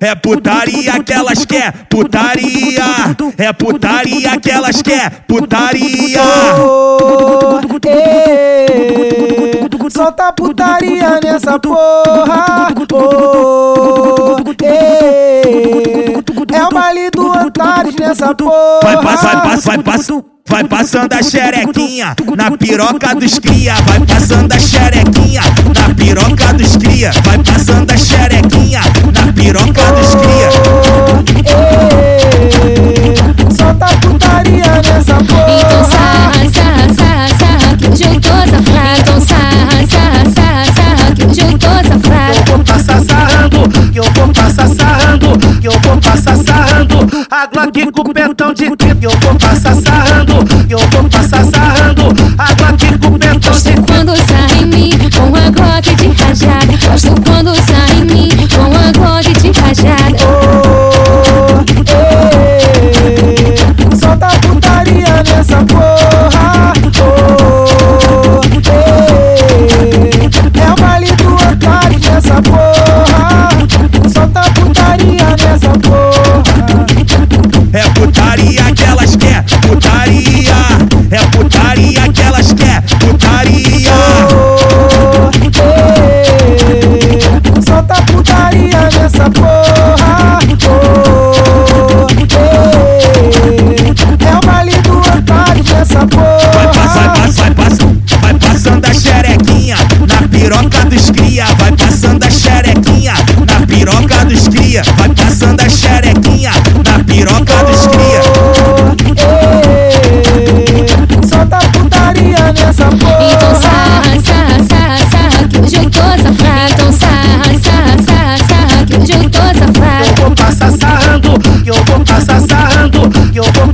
É putaria que elas quer, putaria. É putaria que elas quer, putaria. Solta putaria nessa porra. É o baile do Antares nessa porra. Vai, vai, vai, vai, vai, vai. Vai passando a xerequinha na piroca dos cria. Vai passando a xerequinha na piroca dos cria. Vai passando a xerequinha na piroca dos cria. Solta putaria nessa porra. Então sarra, sarra, sarra, sarra, que hoje eu tô safado. Então sarra, sarra, sarra, sarra, que hoje eu tô safado. Eu vou passar sarrando, que eu vou passar sarrando, que eu vou passar sarrando. Água aqui com pentão de trigo, eu vou passar sarrando, que eu vou passar sarrando. Água aqui com pentão de Gosto quando sai em mim com a Glock de rajada. Gosto quando sai em mim com a Glock de rajada. Solta putaria nessa porra. Oh, é o baile do Antares nessa porra. Solta putaria nessa porra. É putaria que elas quer, putaria. Piroca dos cria. Vai passando a xerequinha na piroca dos cria. Vai passando a xerequinha na piroca dos cria. Solta putaria nessa Então porra. sarra, sarra, sarra, sarra, que hoje eu tô safado. Então sarra, sarra, sarra, sarra, que hoje eu tô safado. Eu vou passar sarrando, eu vou passar sarrando, eu vou